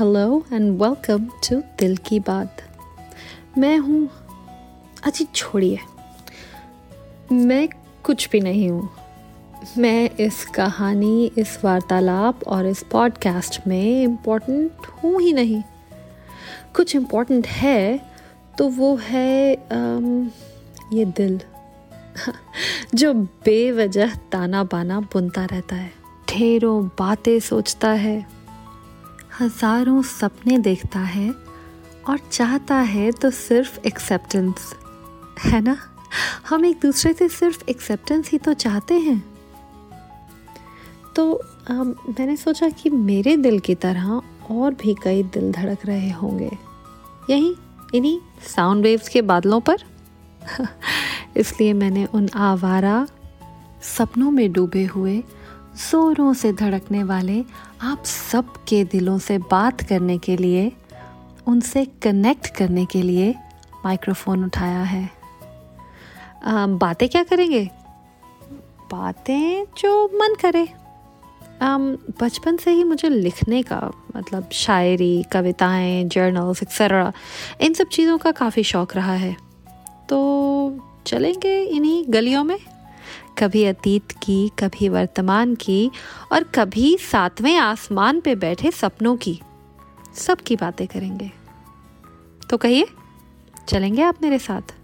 Hello and welcome to दिल की बात मैं हूँ अच्छी छोड़िए। मैं कुछ भी नहीं हूँ। मैं इस कहानी इस वार्तालाप और इस पॉडकास्ट में इम्पोर्टेंट हूँ ही नहीं। कुछ इम्पोर्टेंट है तो वो है um, ये दिल। जो बेवजह ताना बाना बुनता रहता है। ढेरों बातें सोचता है। हज़ारों सपने देखता है और चाहता है तो सिर्फ़ एक्सेप्टेंस है ना? हम एक दूसरे से सिर्फ़ एक्सेप्टेंस ही तो चाहते हैं। तो आ, मैंने सोचा कि मेरे दिल की तरह और भी कई दिल धड़क रहे होंगे। यही इन्हीं साउंड वेव्स के बादलों पर? इसलिए मैंने उन आवारा सपनों में डूबे हुए ज़ोरों से धड़कने वाले आप सब के दिलों से बात करने के लिए, उनसे कनेक्ट करने के लिए माइक्रोफोन उठाया है। बातें क्या करेंगे? बातें जो मन करे। बचपन से ही मुझे लिखने का मतलब शायरी, कविताएँ जर्नल्स एक्सेट्रा इन सब चीज़ों का काफ़ी शौक़ रहा है। तो चलेंगे इन्हीं गलियों में? कभी अतीत की, कभी वर्तमान की और कभी सातवें आसमान पे बैठे सपनों की। सबकी बातें करेंगे। तो कहिए, चलेंगे आप मेरे साथ।